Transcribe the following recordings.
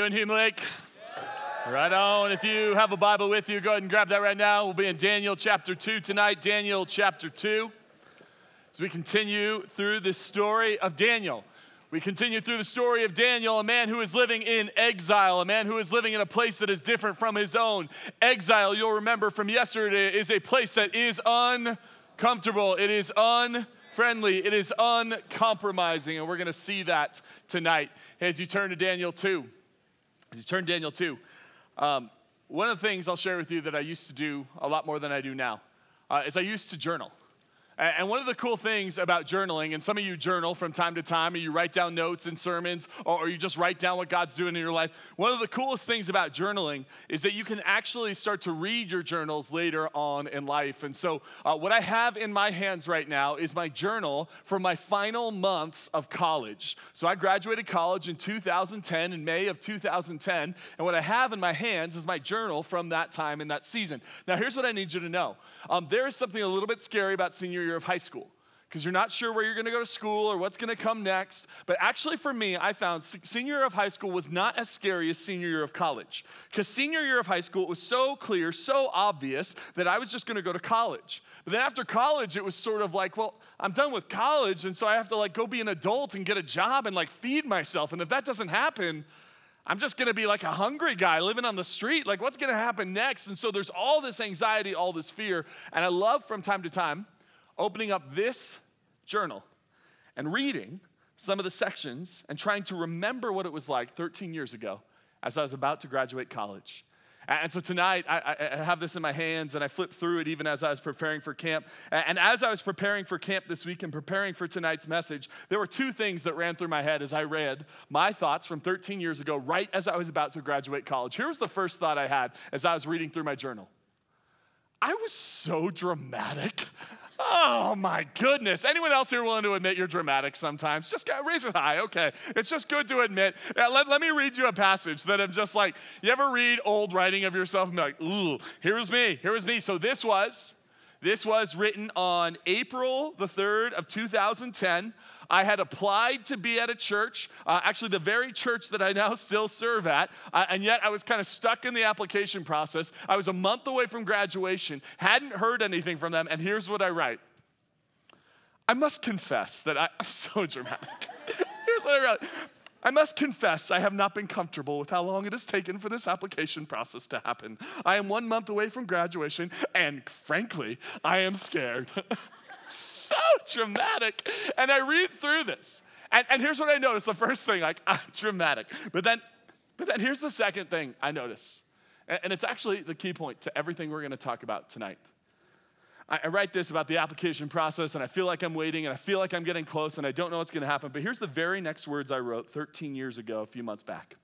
Doing Hume Lake? Right on. If you have a Bible with you, go ahead and grab that right now. We'll be in Daniel chapter 2 tonight. Daniel chapter 2. As we continue through the story of Daniel. We continue through the story of Daniel, a man who is living in exile, a man who is living in a place that is different from his own. Exile, you'll remember from yesterday, is a place that is uncomfortable. It is unfriendly. It is uncompromising. And we're going to see that tonight as you turn to Daniel 2. As you turn Daniel 2, um, one of the things I'll share with you that I used to do a lot more than I do now uh, is I used to journal. And one of the cool things about journaling, and some of you journal from time to time, or you write down notes and sermons, or, you just write down what God's doing in your life. One of the coolest things about journaling is that you can actually start to read your journals later on in life. And so, uh, what I have in my hands right now is my journal for my final months of college. So, I graduated college in 2010, in May of 2010, and what I have in my hands is my journal from that time in that season. Now, here's what I need you to know um, there is something a little bit scary about senior year of high school because you're not sure where you're going to go to school or what's going to come next. But actually, for me, I found senior year of high school was not as scary as senior year of college. Because senior year of high school, it was so clear, so obvious that I was just going to go to college. But then after college, it was sort of like, well, I'm done with college, and so I have to like go be an adult and get a job and like feed myself. And if that doesn't happen, I'm just gonna be like a hungry guy living on the street. Like, what's gonna happen next? And so there's all this anxiety, all this fear. And I love from time to time opening up this journal and reading some of the sections and trying to remember what it was like 13 years ago as I was about to graduate college. And so tonight, I, I, have this in my hands and I flipped through it even as I was preparing for camp. And as I was preparing for camp this week and preparing for tonight's message, there were two things that ran through my head as I read my thoughts from 13 years ago, right as I was about to graduate college. Here was the first thought I had as I was reading through my journal I was so dramatic. Oh my goodness. Anyone else here willing to admit you're dramatic sometimes? Just raise it high. Okay. It's just good to admit. let, let me read you a passage that I'm just like, you ever read old writing of yourself and be like, ooh, here's me, here's me. So this was, this was written on April the 3rd of 2010. I had applied to be at a church, uh, actually, the very church that I now still serve at, uh, and yet I was kind of stuck in the application process. I was a month away from graduation, hadn't heard anything from them, and here's what I write I must confess that I, am so dramatic. here's what I wrote. I must confess, I have not been comfortable with how long it has taken for this application process to happen. I am one month away from graduation, and frankly, I am scared. So dramatic. And I read through this. And, and here's what I notice the first thing, like, I'm ah, dramatic. But then, but then here's the second thing I notice. And, and it's actually the key point to everything we're going to talk about tonight. I, I write this about the application process, and I feel like I'm waiting, and I feel like I'm getting close, and I don't know what's going to happen. But here's the very next words I wrote 13 years ago, a few months back.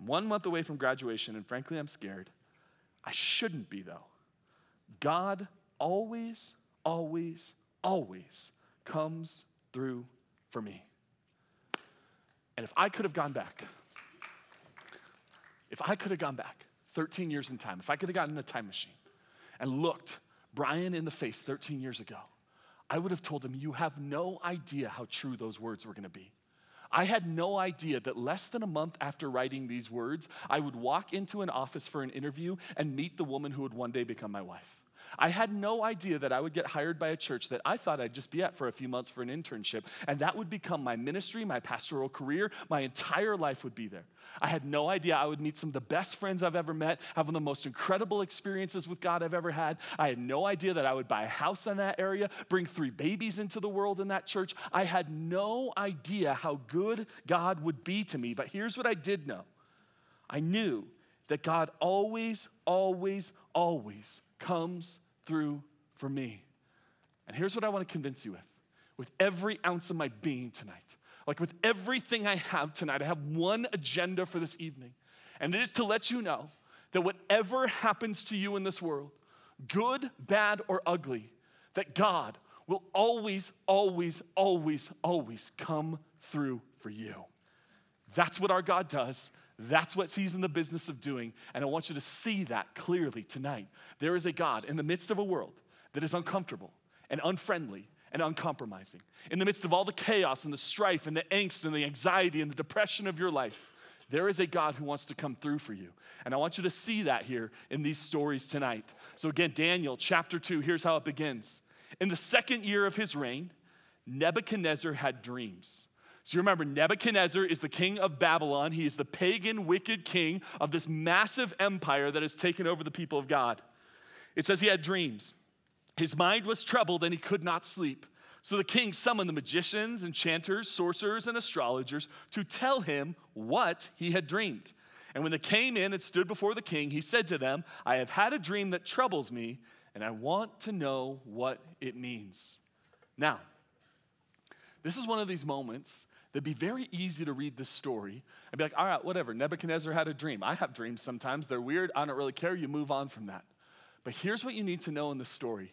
I'm one month away from graduation, and frankly, I'm scared. I shouldn't be, though. God always always, always comes through for me. And if I could have gone back, if I could have gone back 13 years in time, if I could have gotten a time machine and looked Brian in the face 13 years ago, I would have told him, You have no idea how true those words were gonna be. I had no idea that less than a month after writing these words, I would walk into an office for an interview and meet the woman who would one day become my wife. I had no idea that I would get hired by a church that I thought I'd just be at for a few months for an internship, and that would become my ministry, my pastoral career, my entire life would be there. I had no idea I would meet some of the best friends I've ever met, have one of the most incredible experiences with God I've ever had. I had no idea that I would buy a house in that area, bring three babies into the world in that church. I had no idea how good God would be to me, but here's what I did know I knew that God always, always, always comes through for me. And here's what I want to convince you with with every ounce of my being tonight, like with everything I have tonight, I have one agenda for this evening, and it is to let you know that whatever happens to you in this world, good, bad, or ugly, that God will always, always, always, always come through for you. That's what our God does. That's what he's in the business of doing. And I want you to see that clearly tonight. There is a God in the midst of a world that is uncomfortable and unfriendly and uncompromising. In the midst of all the chaos and the strife and the angst and the anxiety and the depression of your life, There is a God who wants to come through for you. And I want you to see that here in these stories tonight. So, again, Daniel chapter 2, here's how it begins. In the second year of his reign, Nebuchadnezzar had dreams. So you remember, Nebuchadnezzar is the king of Babylon. He is the pagan, wicked king of this massive empire that has taken over the people of God. It says he had dreams. His mind was troubled and he could not sleep. So the king summoned the magicians, enchanters, sorcerers, and astrologers to tell him what he had dreamed. And when they came in and stood before the king, he said to them, I have had a dream that troubles me, and I want to know what it means. Now, this is one of these moments that'd be very easy to read this story and be like, all right, whatever. Nebuchadnezzar had a dream. I have dreams sometimes. They're weird. I don't really care. You move on from that. But here's what you need to know in this story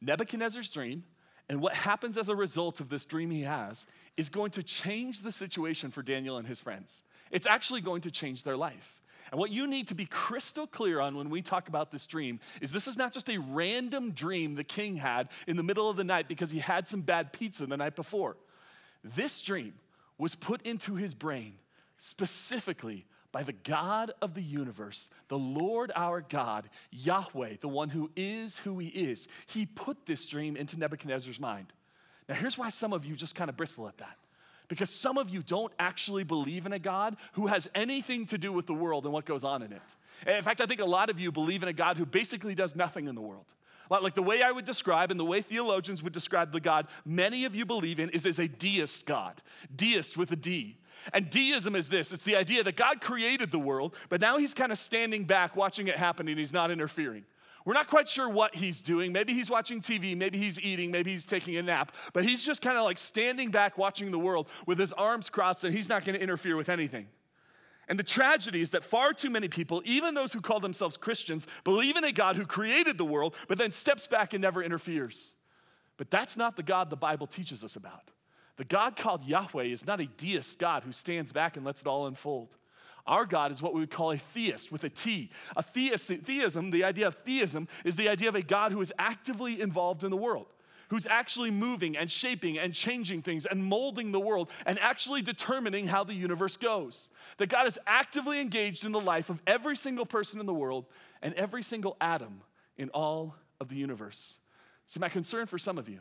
Nebuchadnezzar's dream and what happens as a result of this dream he has is going to change the situation for Daniel and his friends. It's actually going to change their life. And what you need to be crystal clear on when we talk about this dream is this is not just a random dream the king had in the middle of the night because he had some bad pizza the night before. This dream was put into his brain specifically by the God of the universe, the Lord our God, Yahweh, the one who is who he is. He put this dream into Nebuchadnezzar's mind. Now, here's why some of you just kind of bristle at that. Because some of you don't actually believe in a God who has anything to do with the world and what goes on in it. In fact, I think a lot of you believe in a God who basically does nothing in the world. Like the way I would describe and the way theologians would describe the God many of you believe in is as a deist God, deist with a D. And deism is this it's the idea that God created the world, but now he's kind of standing back, watching it happen, and he's not interfering. We're not quite sure what he's doing. Maybe he's watching TV, maybe he's eating, maybe he's taking a nap, but he's just kind of like standing back watching the world with his arms crossed, and he's not going to interfere with anything. And the tragedy is that far too many people, even those who call themselves Christians, believe in a God who created the world, but then steps back and never interferes. But that's not the God the Bible teaches us about. The God called Yahweh is not a deist God who stands back and lets it all unfold. Our God is what we would call a theist with a T. A theist, theism, the idea of theism, is the idea of a God who is actively involved in the world, who's actually moving and shaping and changing things and molding the world and actually determining how the universe goes. That God is actively engaged in the life of every single person in the world and every single atom in all of the universe. See, my concern for some of you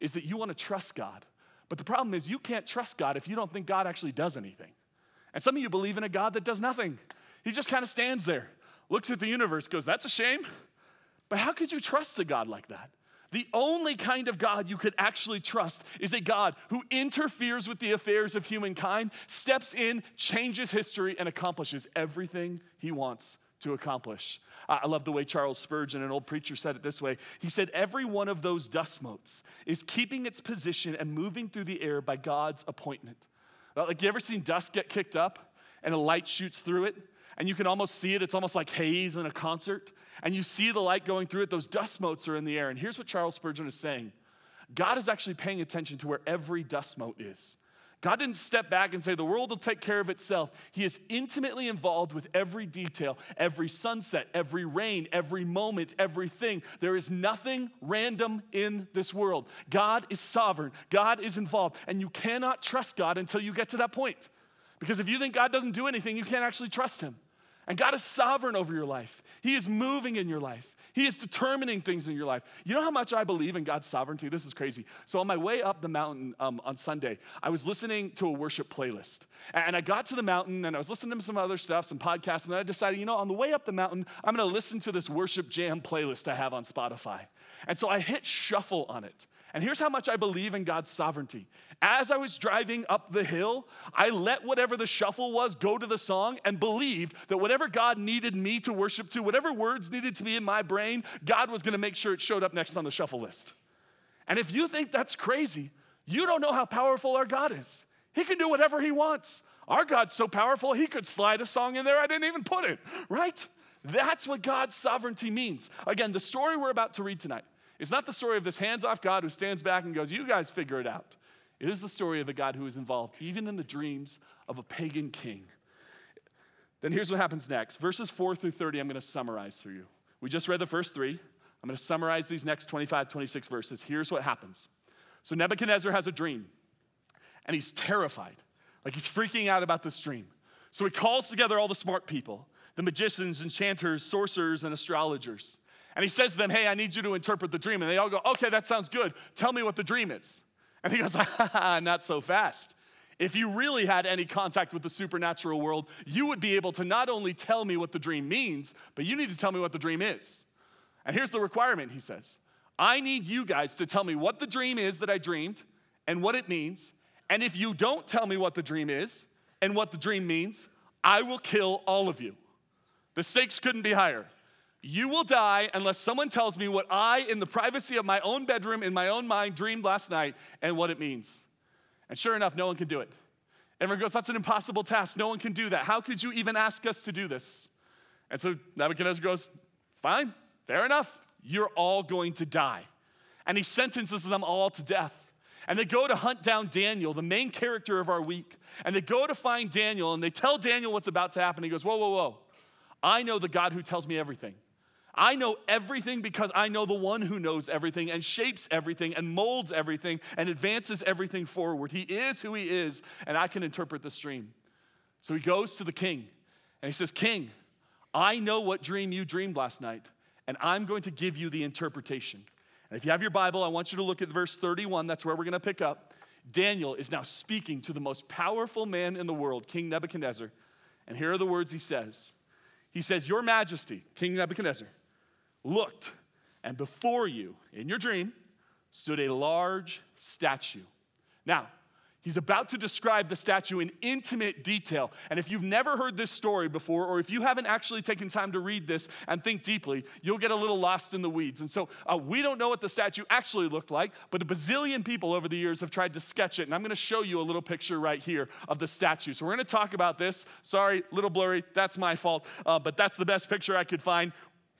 is that you want to trust God but the problem is, you can't trust God if you don't think God actually does anything. And some of you believe in a God that does nothing. He just kind of stands there, looks at the universe, goes, That's a shame. But how could you trust a God like that? The only kind of God you could actually trust is a God who interferes with the affairs of humankind, steps in, changes history, and accomplishes everything he wants to accomplish. I love the way Charles Spurgeon, an old preacher, said it this way. He said, Every one of those dust motes is keeping its position and moving through the air by God's appointment. Like, you ever seen dust get kicked up and a light shoots through it? And you can almost see it. It's almost like haze in a concert. And you see the light going through it. Those dust motes are in the air. And here's what Charles Spurgeon is saying God is actually paying attention to where every dust mote is. God didn't step back and say, the world will take care of itself. He is intimately involved with every detail, every sunset, every rain, every moment, everything. There is nothing random in this world. God is sovereign, God is involved, and you cannot trust God until you get to that point. Because if you think God doesn't do anything, you can't actually trust Him. And God is sovereign over your life, He is moving in your life. He is determining things in your life. You know how much I believe in God's sovereignty? This is crazy. So, on my way up the mountain um, on Sunday, I was listening to a worship playlist. And I got to the mountain and I was listening to some other stuff, some podcasts, and then I decided, you know, on the way up the mountain, I'm gonna listen to this worship jam playlist I have on Spotify. And so I hit shuffle on it. And here's how much I believe in God's sovereignty. As I was driving up the hill, I let whatever the shuffle was go to the song and believed that whatever God needed me to worship to, whatever words needed to be in my brain, God was gonna make sure it showed up next on the shuffle list. And if you think that's crazy, you don't know how powerful our God is. He can do whatever He wants. Our God's so powerful, He could slide a song in there I didn't even put it, right? That's what God's sovereignty means. Again, the story we're about to read tonight it's not the story of this hands off God who stands back and goes, You guys figure it out. It is the story of a God who is involved even in the dreams of a pagan king. Then here's what happens next. Verses 4 through 30, I'm going to summarize for you. We just read the first three. I'm going to summarize these next 25, 26 verses. Here's what happens. So Nebuchadnezzar has a dream, and he's terrified. Like he's freaking out about this dream. So he calls together all the smart people the magicians, enchanters, sorcerers, and astrologers. And he says to them, Hey, I need you to interpret the dream. And they all go, Okay, that sounds good. Tell me what the dream is. And he goes, Not so fast. If you really had any contact with the supernatural world, you would be able to not only tell me what the dream means, but you need to tell me what the dream is. And here's the requirement, he says I need you guys to tell me what the dream is that I dreamed and what it means. And if you don't tell me what the dream is and what the dream means, I will kill all of you. The stakes couldn't be higher. You will die unless someone tells me what I, in the privacy of my own bedroom, in my own mind, dreamed last night and what it means. And sure enough, no one can do it. Everyone goes, That's an impossible task. No one can do that. How could you even ask us to do this? And so Nebuchadnezzar goes, Fine, fair enough. You're all going to die. And he sentences them all to death. And they go to hunt down Daniel, the main character of our week. And they go to find Daniel and they tell Daniel what's about to happen. He goes, Whoa, whoa, whoa. I know the God who tells me everything. I know everything because I know the one who knows everything and shapes everything and molds everything and advances everything forward. He is who he is, and I can interpret this dream. So he goes to the king and he says, King, I know what dream you dreamed last night, and I'm going to give you the interpretation. And if you have your Bible, I want you to look at verse 31. That's where we're going to pick up. Daniel is now speaking to the most powerful man in the world, King Nebuchadnezzar. And here are the words he says He says, Your Majesty, King Nebuchadnezzar, looked, and before you, in your dream, stood a large statue. Now, He's about to describe the statue in intimate detail. And if you've never heard this story before, or if you haven't actually taken time to read this and think deeply, you'll get a little lost in the weeds. And so uh, we don't know what the statue actually looked like, but a bazillion people over the years have tried to sketch it. And I'm going to show you a little picture right here of the statue. So we're going to talk about this. Sorry, little blurry. That's my fault. Uh, but that's the best picture I could find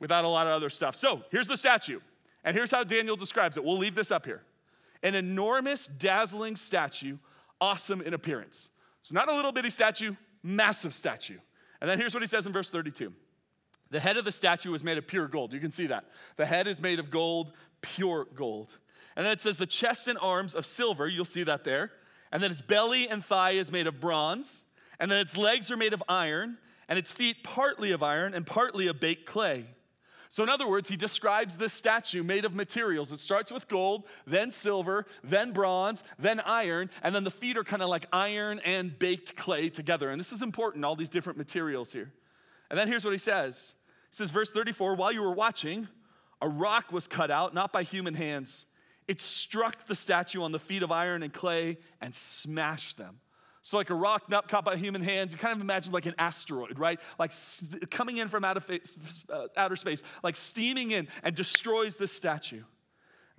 without a lot of other stuff. So here's the statue. And here's how Daniel describes it. We'll leave this up here an enormous, dazzling statue awesome in appearance. So, not a little bitty statue, massive statue. And then here's what he says in verse 32 The head of the statue was made of pure gold. You can see that. The head is made of gold, pure gold. And then it says the chest and arms of silver. You'll see that there. And then its belly and thigh is made of bronze. And then its legs are made of iron. And its feet partly of iron and partly of baked clay. So, in other words, he describes this statue made of materials. It starts with gold, then silver, then bronze, then iron, and then the feet are kind of like iron and baked clay together. And this is important, all these different materials here. And then here's what he says He says, verse 34 While you were watching, a rock was cut out, not by human hands. It struck the statue on the feet of iron and clay and smashed them. So, like a rock not caught by human hands, you kind of imagine like an asteroid, right? Like coming in from outer, uh, outer space, like steaming in and destroys this statue.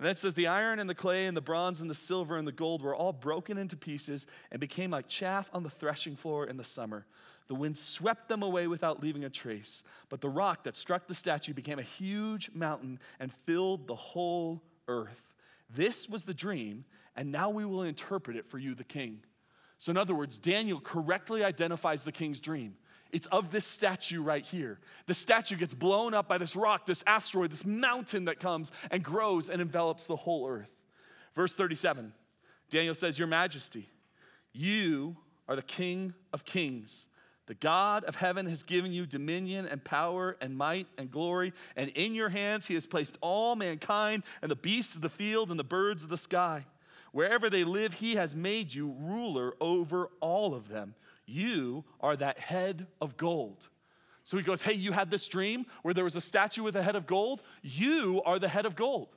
And that says the iron and the clay and the bronze and the silver and the gold were all broken into pieces and became like chaff on the threshing floor in the summer. The wind swept them away without leaving a trace. But the rock that struck the statue became a huge mountain and filled the whole earth. This was the dream, and now we will interpret it for you, the king. So, in other words, Daniel correctly identifies the king's dream. It's of this statue right here. The statue gets blown up by this rock, this asteroid, this mountain that comes and grows and envelops the whole earth. Verse 37 Daniel says, Your Majesty, you are the King of kings. The God of heaven has given you dominion and power and might and glory, and in your hands he has placed all mankind and the beasts of the field and the birds of the sky. Wherever they live, he has made you ruler over all of them. You are that head of gold. So he goes, Hey, you had this dream where there was a statue with a head of gold? You are the head of gold.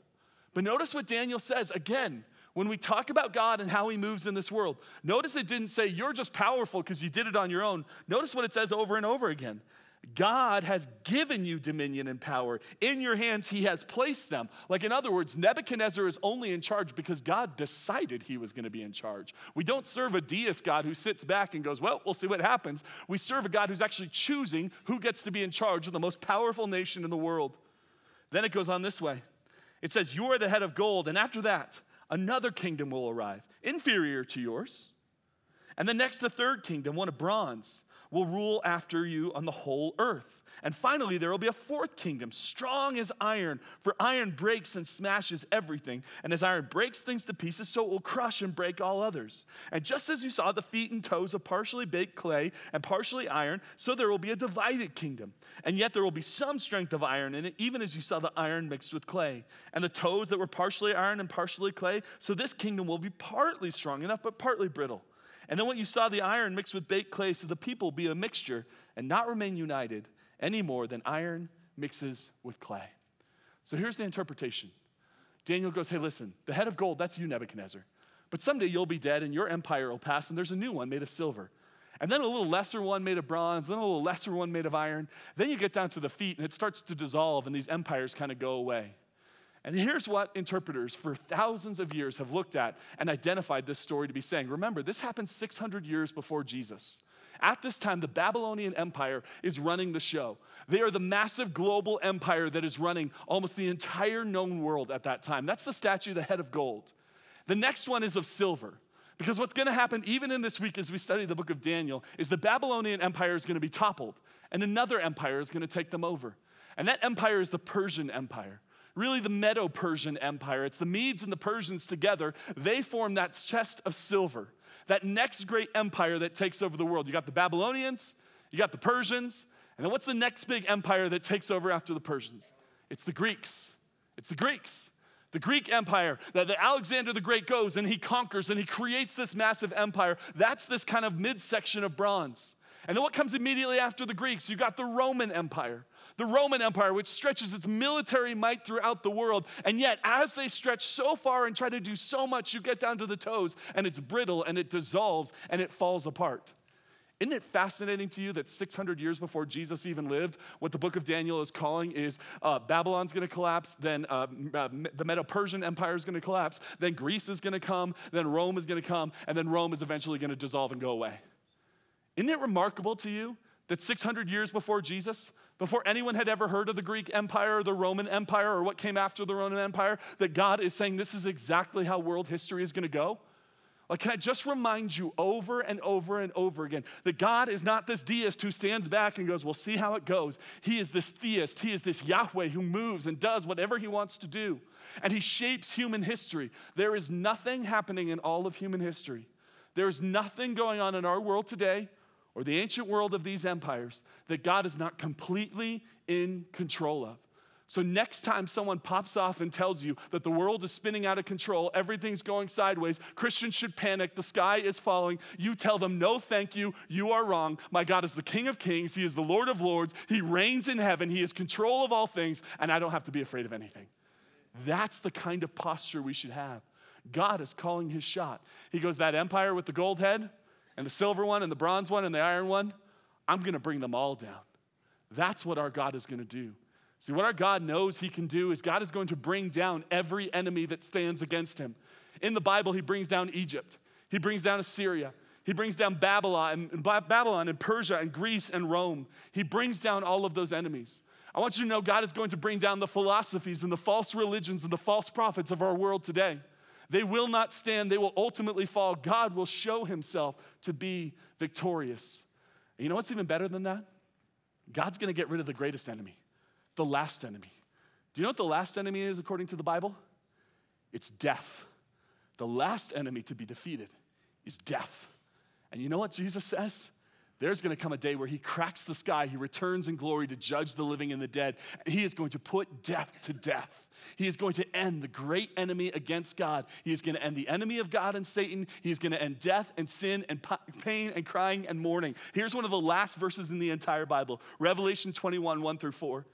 But notice what Daniel says again. When we talk about God and how he moves in this world, notice it didn't say you're just powerful because you did it on your own. Notice what it says over and over again God has given you dominion and power. In your hands, He has placed them. Like, in other words, Nebuchadnezzar is only in charge because God decided he was going to be in charge. We don't serve a deist God who sits back and goes, Well, we'll see what happens. We serve a God who's actually choosing who gets to be in charge of the most powerful nation in the world. Then it goes on this way it says, You are the head of gold. And after that, another kingdom will arrive, inferior to yours. And the next, a third kingdom, one of bronze will rule after you on the whole earth. And finally, there will be a fourth kingdom, strong as iron, for iron breaks and smashes everything. And as iron breaks things to pieces, so it will crush and break all others. And just as you saw the feet and toes of partially baked clay and partially iron, so there will be a divided kingdom. And yet there will be some strength of iron in it, even as you saw the iron mixed with clay. And the toes that were partially iron and partially clay, so this kingdom will be partly strong enough, but partly brittle. And then what you saw the iron mixed with baked clay, so the people be a mixture and not remain united any more than iron mixes with clay. So here's the interpretation Daniel goes, Hey, listen, the head of gold, that's you, Nebuchadnezzar. But someday you'll be dead and your empire will pass, and there's a new one made of silver. And then a little lesser one made of bronze, then a little lesser one made of iron. Then you get down to the feet and it starts to dissolve, and these empires kind of go away. And here's what interpreters for thousands of years have looked at and identified this story to be saying. Remember, this happened 600 years before Jesus. At this time, the Babylonian Empire is running the show. They are the massive global empire that is running almost the entire known world at that time. That's the statue, the head of gold. The next one is of silver. Because what's going to happen, even in this week as we study the book of Daniel, is the Babylonian Empire is going to be toppled, and another empire is going to take them over. And that empire is the Persian Empire really the Medo Persian Empire. It's the Medes and the Persians together. They form that chest of silver, that next great empire that takes over the world. You got the Babylonians, you got the Persians, and then what's the next big empire that takes over after the Persians? It's the Greeks. It's the Greeks. The Greek Empire, that the Alexander the Great goes and he conquers and he creates this massive empire. That's this kind of midsection of bronze. And then what comes immediately after the Greeks? You got the Roman Empire the Roman Empire, which stretches its military might throughout the world. And yet, as they stretch so far and try to do so much, you get down to the toes and it's brittle and it dissolves and it falls apart. Isn't it fascinating to you that 600 years before Jesus even lived, what the book of Daniel is calling is uh, Babylon's gonna collapse, then uh, uh, the Medo Persian Empire is gonna collapse, then Greece is gonna come, then Rome is gonna come, and then Rome is eventually gonna dissolve and go away. Isn't it remarkable to you that 600 years before Jesus, before anyone had ever heard of the Greek Empire or the Roman Empire or what came after the Roman Empire, that God is saying this is exactly how world history is going to go? Like, can I just remind you over and over and over again that God is not this deist who stands back and goes, We'll see how it goes. He is this theist. He is this Yahweh who moves and does whatever he wants to do. And he shapes human history. There is nothing happening in all of human history. There is nothing going on in our world today or the ancient world of these empires that God is not completely in control of. So, next time someone pops off and tells you that the world is spinning out of control, everything's going sideways, Christians should panic, the sky is falling, you tell them, No, thank you, you are wrong. My God is the King of kings, He is the Lord of lords, He reigns in heaven, He has control of all things, and I don't have to be afraid of anything. That's the kind of posture we should have. God is calling His shot. He goes, That empire with the gold head, and the silver one and the bronze one and the iron one, I'm gonna bring them all down. That's what our God is gonna do. See, what our God knows He can do is God is going to bring down every enemy that stands against Him. In the Bible, He brings down Egypt, He brings down Assyria, He brings down Babylon and, Babylon and Persia and Greece and Rome. He brings down all of those enemies. I want you to know God is going to bring down the philosophies and the false religions and the false prophets of our world today. They will not stand, they will ultimately fall. God will show himself to be victorious. And you know what's even better than that? God's gonna get rid of the greatest enemy, the last enemy. Do you know what the last enemy is according to the Bible? It's death. The last enemy to be defeated is death. And you know what Jesus says? There's going to come a day where he cracks the sky, he returns in glory to judge the living and the dead, he is going to put death to death. He is going to end the great enemy against God. He is going to end the enemy of God and Satan. He is going to end death and sin and pain and crying and mourning. Here's one of the last verses in the entire Bible Revelation 21, 1 through 4.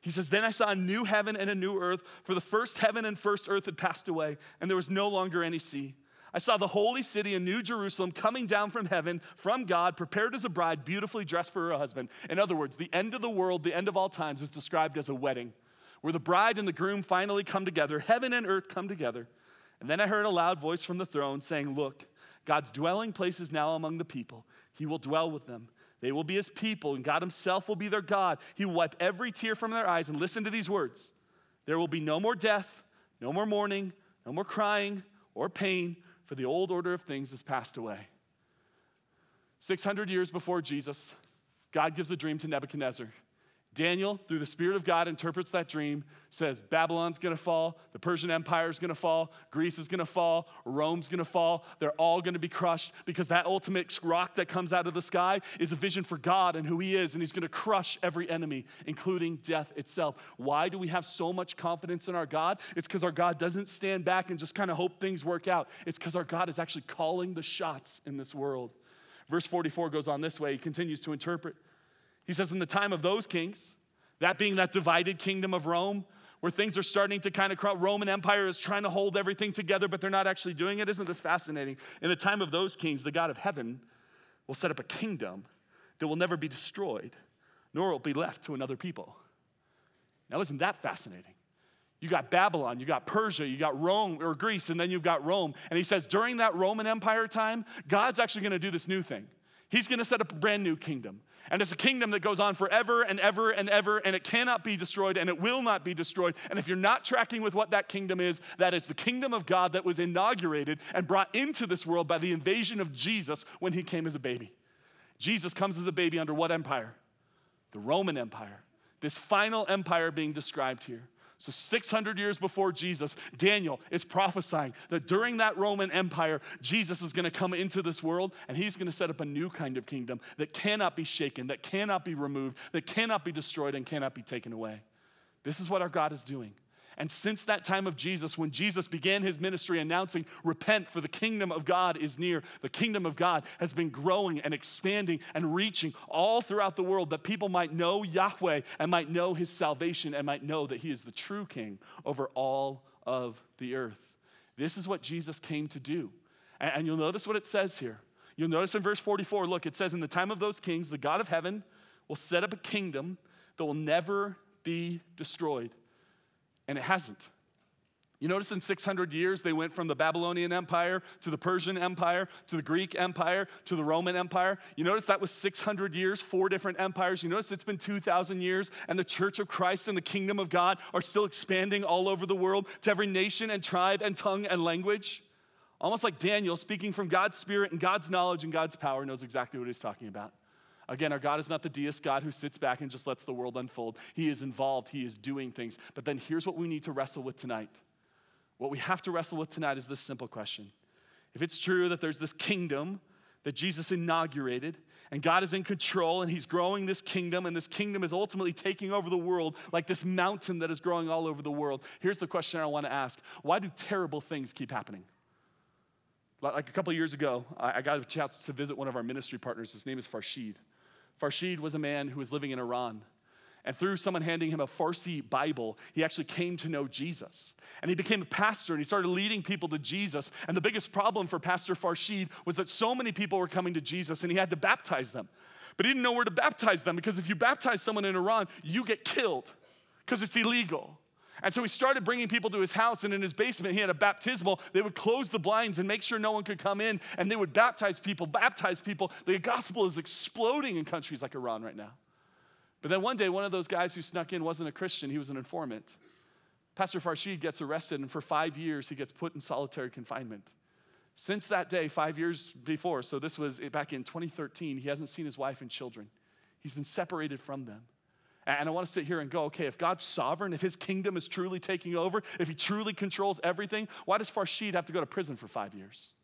He says, Then I saw a new heaven and a new earth, for the first heaven and first earth had passed away, and there was no longer any sea. I saw the holy city in New Jerusalem coming down from heaven from God, prepared as a bride, beautifully dressed for her husband. In other words, the end of the world, the end of all times, is described as a wedding where the bride and the groom finally come together, heaven and earth come together. And then I heard a loud voice from the throne saying, Look, God's dwelling place is now among the people. He will dwell with them. They will be his people, and God himself will be their God. He will wipe every tear from their eyes. And listen to these words there will be no more death, no more mourning, no more crying or pain for the old order of things has passed away. 600 years before Jesus, God gives a dream to Nebuchadnezzar. Daniel, through the Spirit of God, interprets that dream, says Babylon's gonna fall, the Persian Empire is gonna fall, Greece is gonna fall, Rome's gonna fall. They're all gonna be crushed because that ultimate rock that comes out of the sky is a vision for God and who He is, and He's gonna crush every enemy, including death itself. Why do we have so much confidence in our God? It's because our God doesn't stand back and just kind of hope things work out. It's because our God is actually calling the shots in this world. Verse 44 goes on this way, He continues to interpret. He says, in the time of those kings, that being that divided kingdom of Rome, where things are starting to kind of crowd. Roman Empire is trying to hold everything together, but they're not actually doing it. Isn't this fascinating? In the time of those kings, the God of heaven will set up a kingdom that will never be destroyed, nor will be left to another people. Now, isn't that fascinating? You got Babylon, you got Persia, you got Rome or Greece, and then you've got Rome. And he says during that Roman Empire time, God's actually to do this new thing. He's to set up a brand new kingdom. And it's a kingdom that goes on forever and ever and ever, and it cannot be destroyed and it will not be destroyed. And if you're not tracking with what that kingdom is, that is the kingdom of God that was inaugurated and brought into this world by the invasion of Jesus when he came as a baby. Jesus comes as a baby under what empire? The Roman Empire. This final empire being described here. So, 600 years before Jesus, Daniel is prophesying that during that Roman Empire, Jesus is going to come into this world and he's going to set up a new kind of kingdom that cannot be shaken, that cannot be removed, that cannot be destroyed, and cannot be taken away. This is what our God is doing. And since that time of Jesus, when Jesus began his ministry announcing, Repent, for the kingdom of God is near, the kingdom of God has been growing and expanding and reaching all throughout the world that people might know Yahweh and might know his salvation and might know that he is the true king over all of the earth. This is what Jesus came to do. And you'll notice what it says here. You'll notice in verse 44 look, it says, In the time of those kings, the God of heaven will set up a kingdom that will never be destroyed and it hasn't. You notice in 600 years, they went from the Babylonian Empire to the Persian Empire to the Greek Empire to the Roman Empire. You notice that was 600 years, four different empires. You notice it's been 2,000 years, and the church of Christ and the kingdom of God are still expanding all over the world to every nation and tribe and tongue and language. Almost like Daniel, speaking from God's spirit and God's knowledge and God's power, knows exactly what he's talking about. Again, our God is not the deist God who sits back and just lets the world unfold. He is involved, He is doing things. But then here's what we need to wrestle with tonight. What we have to wrestle with tonight is this simple question If it's true that there's this kingdom that Jesus inaugurated, and God is in control and He's growing this kingdom, and this kingdom is ultimately taking over the world like this mountain that is growing all over the world. Here's the question I want to ask Why do terrible things keep happening? Like a couple years ago, I got a chance to visit one of our ministry partners. His name is Farshid. Farshid was a man who was living in Iran. And through someone handing him a Farsi Bible, he actually came to know Jesus. And he became a pastor and he started leading people to Jesus. And the biggest problem for Pastor Farshid was that so many people were coming to Jesus and he had to baptize them. But he didn't know where to baptize them because if you baptize someone in Iran, you get killed because it's illegal. And so he started bringing people to his house, and in his basement, he had a baptismal. They would close the blinds and make sure no one could come in, and they would baptize people, baptize people. The gospel is exploding in countries like Iran right now. But then one day, one of those guys who snuck in wasn't a Christian, he was an informant. Pastor Farshid gets arrested, and for five years, he gets put in solitary confinement. Since that day, five years before, so this was back in 2013, he hasn't seen his wife and children. He's been separated from them. And I want to sit here and go, okay, if God's sovereign, if his kingdom is truly taking over, if he truly controls everything, why does Farshid have to go to prison for five years?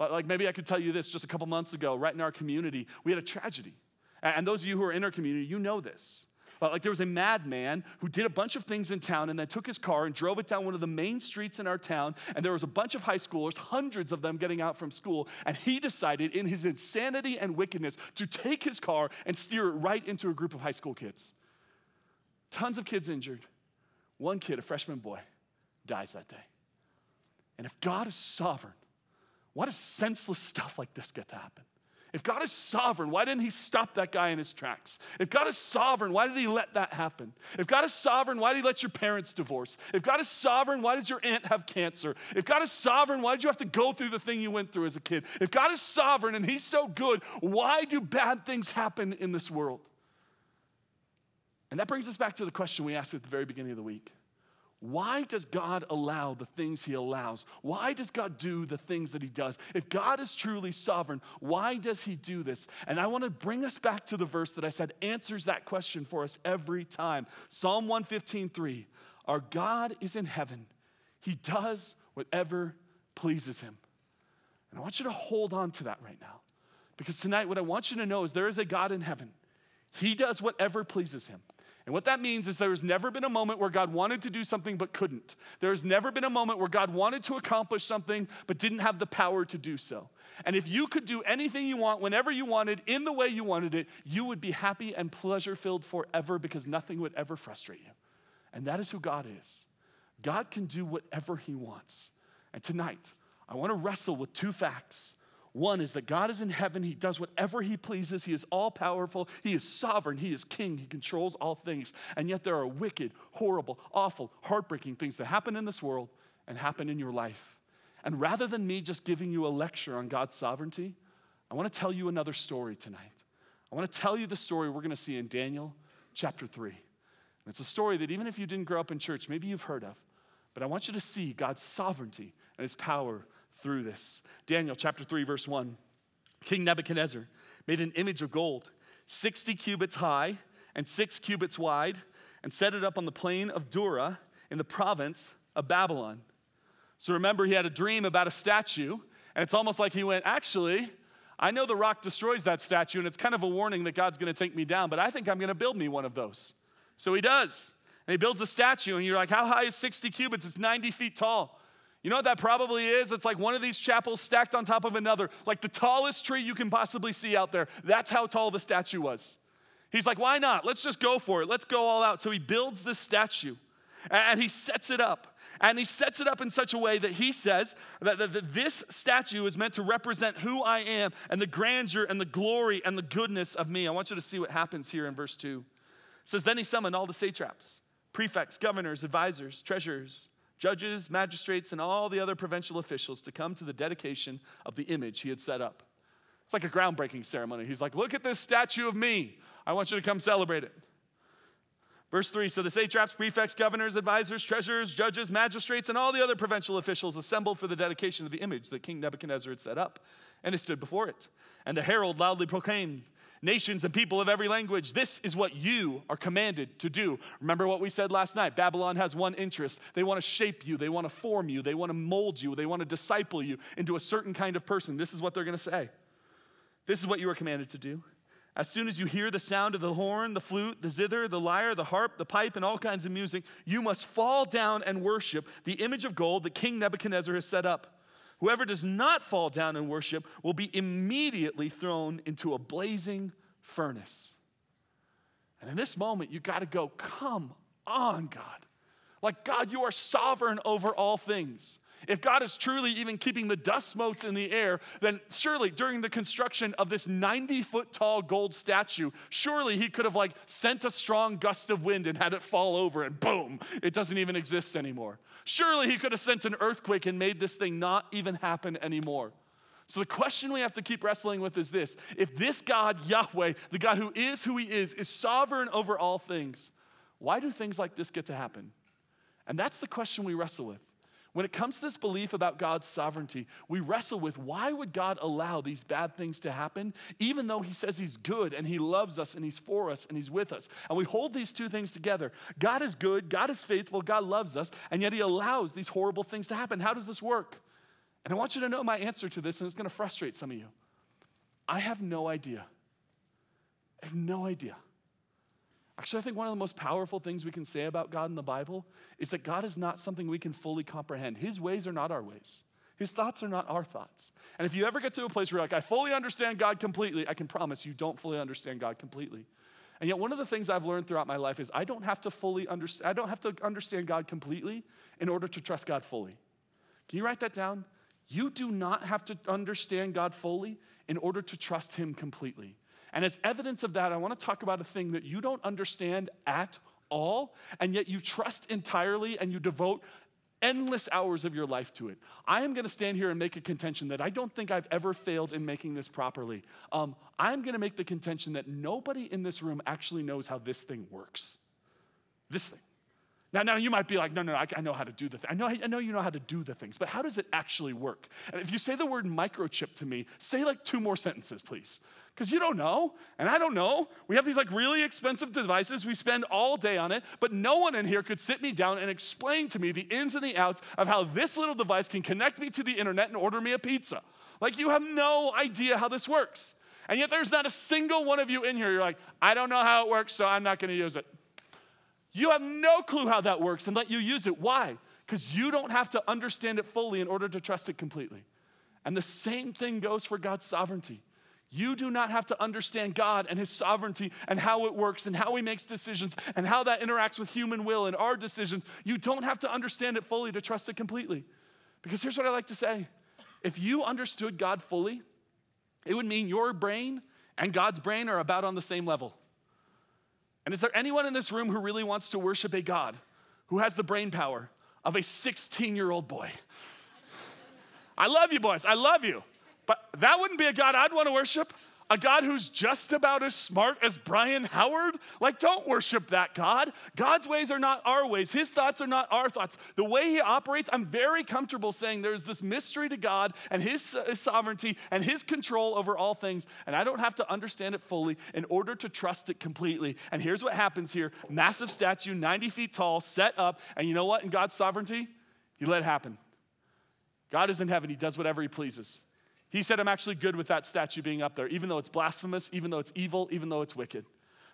Like maybe I could tell you this just a couple months ago, right in our community, we had a tragedy. And those of you who are in our community, you know this. Like there was a madman who did a bunch of things in town and then took his car and drove it down one of the main streets in our town. And there was a bunch of high schoolers, hundreds of them getting out from school. And he decided, in his insanity and wickedness, to take his car and steer it right into a group of high school kids. Tons of kids injured. One kid, a freshman boy, dies that day. And if God is sovereign, why does senseless stuff like this get to happen? If God is sovereign, why didn't He stop that guy in his tracks? If God is sovereign, why did He let that happen? If God is sovereign, why did He let your parents divorce? If God is sovereign, why does your aunt have cancer? If God is sovereign, why did you have to go through the thing you went through as a kid? If God is sovereign and He's so good, why do bad things happen in this world? And that brings us back to the question we asked at the very beginning of the week Why does God allow the things He allows? Why does God do the things that He does? If God is truly sovereign, why does He do this? And I want to bring us back to the verse that I said answers that question for us every time Psalm 115 3. Our God is in heaven, He does whatever pleases Him. And I want you to hold on to that right now. Because tonight, what I want you to know is there is a God in heaven, He does whatever pleases Him. And what that means is there has never been a moment where God wanted to do something but couldn't. There has never been a moment where God wanted to accomplish something but didn't have the power to do so. And if you could do anything you want, whenever you wanted, in the way you wanted it, you would be happy and pleasure filled forever because nothing would ever frustrate you. And that is who God is. God can do whatever He wants. And tonight, I want to wrestle with two facts one is that God is in heaven, He does whatever He pleases, He is all powerful, He is sovereign, He is king, He controls all things. And yet there are wicked, horrible, awful, heartbreaking things that happen in this world and happen in your life. And rather than me just giving you a lecture on God's sovereignty, I want to tell you another story tonight. I want to tell you the story we're going to see in Daniel chapter 3. And it's a story that even if you didn't grow up in church, maybe you've heard of. But I want you to see God's sovereignty and His power through this. Daniel chapter 3, verse 1. King Nebuchadnezzar made an image of gold, 60 cubits high and six cubits wide, and set it up on the plain of Dura in the province of Babylon. So remember, he had a dream about a statue, and it's almost like he went, Actually, I know the rock destroys that statue, and it's kind of a warning that God's gonna take me down, but I think I'm gonna build me one of those. So he does. And he builds a statue, and you're like, How high is 60 cubits? It's 90 feet tall. You know what that probably is? It's like one of these chapels stacked on top of another, like the tallest tree you can possibly see out there. That's how tall the statue was. He's like, why not? Let's just go for it. Let's go all out. So he builds this statue and he sets it up. And he sets it up in such a way that he says that, that, that, this statue is meant to represent who I am and the grandeur and the glory and the goodness of me. I want you to see what happens here in verse 2. It says, Then he summoned all the satraps, prefects, governors, advisors, treasurers judges, magistrates, and all the other provincial officials to come to the dedication of the image he had set up. It's like a groundbreaking ceremony. He's like, Look at this statue of me. I want you to come celebrate it. Verse 3 So the satraps, prefects, governors, advisors, treasurers, judges, magistrates, and all the other provincial officials assembled for the dedication of the image that King Nebuchadnezzar had set up, and they stood before it. And the herald loudly proclaimed, nations and people of every language. This is what you are commanded to do. Remember what we said last night? Babylon has one interest. They want to shape you, they want to form you, they want to mold you, they want to disciple you into a certain kind of person. This is what they're going to say. This is what you are commanded to do. As soon as you hear the sound of the horn, the flute, the zither, the lyre, the harp, the pipe, and all kinds of music, you must fall down and worship the image of gold that King Nebuchadnezzar has set up. Whoever does not fall down and worship will be immediately thrown into a blazing furnace. And in this moment, you got to go, Come on, God. Like, God, you are sovereign over all things. If God is truly even keeping the dust motes in the air, then surely during the construction of this 90 foot tall gold statue, surely he could have like sent a strong gust of wind and had it fall over and boom, it doesn't even exist anymore. Surely he could have sent an earthquake and made this thing not even happen anymore. So the question we have to keep wrestling with is this if this God, Yahweh, the God who is who he is, is sovereign over all things, why do things like this get to happen? And that's the question we wrestle with. When it comes to this belief about God's sovereignty, we wrestle with why would God allow these bad things to happen, even though He says He's good and He loves us and He's for us and He's with us. And we hold these two things together. God is good, God is faithful, God loves us, and yet He allows these horrible things to happen. How does this work? And I want you to know my answer to this, and it's going to frustrate some of you. I have no idea. I have no idea. Actually, I think one of the most powerful things we can say about God in the Bible is that God is not something we can fully comprehend. His ways are not our ways. His thoughts are not our thoughts. And if you ever get to a place where you're like, I fully understand God completely, I can promise you don't fully understand God completely. And yet, one of the things I've learned throughout my life is I don't have to fully understand, I don't have to understand God completely in order to trust God fully. Can you write that down? You do not have to understand God fully in order to trust Him completely. And as evidence of that, I want to talk about a thing that you don't understand at all, and yet you trust entirely and you devote endless hours of your life to it. I am going to stand here and make a contention that I don't think I've ever failed in making this properly. Um, I'm going to make the contention that nobody in this room actually knows how this thing works. This thing. Now, now you might be like, no, no, I, I know how to do the thing. I know, I know you know how to do the things, but how does it actually work? And if you say the word microchip to me, say like two more sentences, please. Because you don't know, and I don't know. We have these like really expensive devices. We spend all day on it, but no one in here could sit me down and explain to me the ins and the outs of how this little device can connect me to the internet and order me a pizza. Like you have no idea how this works. And yet there's not a single one of you in here. You're like, I don't know how it works, so I'm not going to use it. You have no clue how that works and let you use it. Why? Because you don't have to understand it fully in order to trust it completely. And the same thing goes for God's sovereignty. You do not have to understand God and His sovereignty and how it works and how He makes decisions and how that interacts with human will and our decisions. You don't have to understand it fully to trust it completely. Because here's what I like to say if you understood God fully, it would mean your brain and God's brain are about on the same level. And is there anyone in this room who really wants to worship a God who has the brain power of a 16 year old boy? I love you, boys. I love you. But that wouldn't be a God I'd want to worship. A God who's just about as smart as Brian Howard? Like, don't worship that God. God's ways are not our ways, His thoughts are not our thoughts. The way He operates, I'm very comfortable saying there's this mystery to God and His, his sovereignty and His control over all things. And I don't have to understand it fully in order to trust it completely. And here's what happens here massive statue, 90 feet tall, set up. And you know what? In God's sovereignty, He let it happen. God is in heaven, He does whatever He pleases. He said, I'm actually good with that statue being up there, even though it's blasphemous, even though it's evil, even though it's wicked.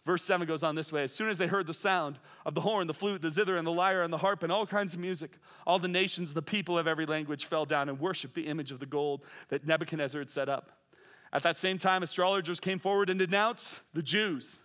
Verse 7 goes on this way As soon as they heard the sound of the horn, the flute, the zither, and the lyre, and the harp, and all kinds of music, all the nations, the people of every language fell down and worshiped the image of the gold that Nebuchadnezzar had set up. At that same time, astrologers came forward and denounced the Jews.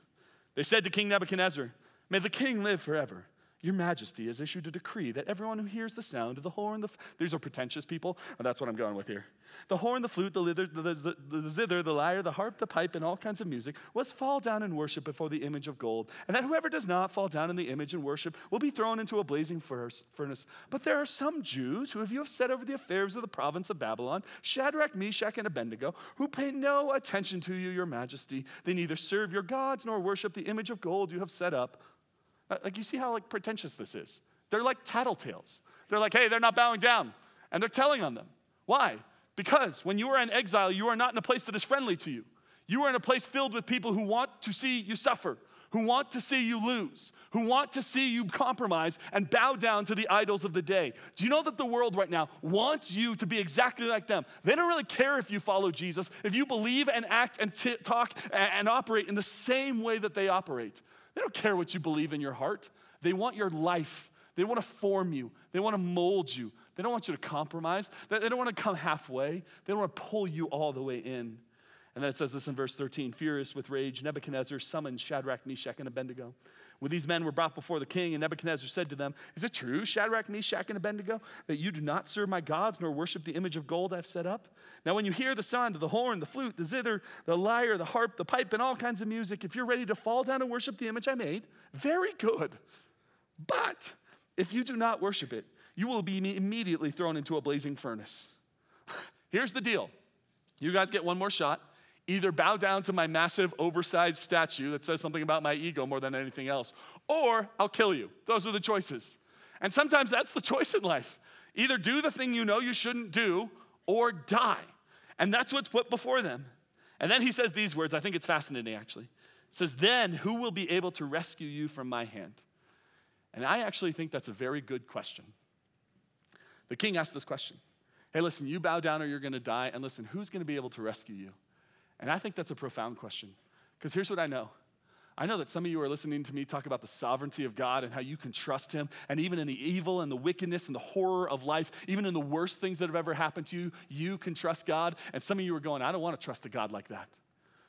They said to King Nebuchadnezzar, May the king live forever. Your Majesty has issued a decree that everyone who hears the sound of the horn, the f- these are pretentious people, and that's what I'm going with here. The horn, the flute, the, lither, the, the, the, zither, the lyre, the harp, the pipe, and all kinds of music was fall down and worship before the image of gold, and that whoever does not fall down in the image and worship will be thrown into a blazing furnace. But there are some Jews who, if you have set over the affairs of the province of Babylon, Shadrach, Meshach, and Abednego, who pay no attention to you, your Majesty, they neither serve your gods nor worship the image of gold you have set up. Uh, like, you see how like pretentious this is? They're like tattletales. They're like, hey, they're not bowing down. And they're telling on them. Why? Because when you are in exile, you are not in a place that is friendly to you. You are in a place filled with people who want to see you suffer, who want to see you lose, who want to see you compromise and bow down to the idols of the day. Do you know that the world right now wants you to be exactly like them? They don't really care if you follow Jesus, if you believe and act and t- talk and, and operate in the same way that they operate. They don't care what you believe in your heart. They want your life. They want to form you. They want to mold you. They don't want you to compromise. They don't want to come halfway. They don't want to pull you all the way in. And then it says this in verse 13 Furious with rage, Nebuchadnezzar summoned Shadrach, Meshach, and Abednego. When these men were brought before the king, and Nebuchadnezzar said to them, Is it true, Shadrach, Meshach, and Abednego, that you do not serve my gods nor worship the image of gold I've set up? Now, when you hear the sound of the horn, the flute, the zither, the lyre, the harp, the pipe, and all kinds of music, if you're ready to fall down and worship the image I made, very good. But if you do not worship it, you will be immediately thrown into a blazing furnace. Here's the deal you guys get one more shot either bow down to my massive oversized statue that says something about my ego more than anything else, or I'll kill you. Those are the choices. And sometimes that's the choice in life. Either do the thing you know you shouldn't do or die. And that's what's put before them. And then he says these words, I think it's fascinating actually. It says, Then who will be able to rescue you from my hand? And I actually think that's a very good question. The king asked this question Hey, listen, you bow down or you're gonna die. And listen, who's gonna be able to rescue you? And I think that's a profound question. Because here's what I know I know that some of you are listening to me talk about the sovereignty of God and how you can trust Him. And even in the evil and the wickedness and the horror of life, even in the worst things that have ever happened to you, you can trust God. And some of you are going, I don't want to trust a God like that.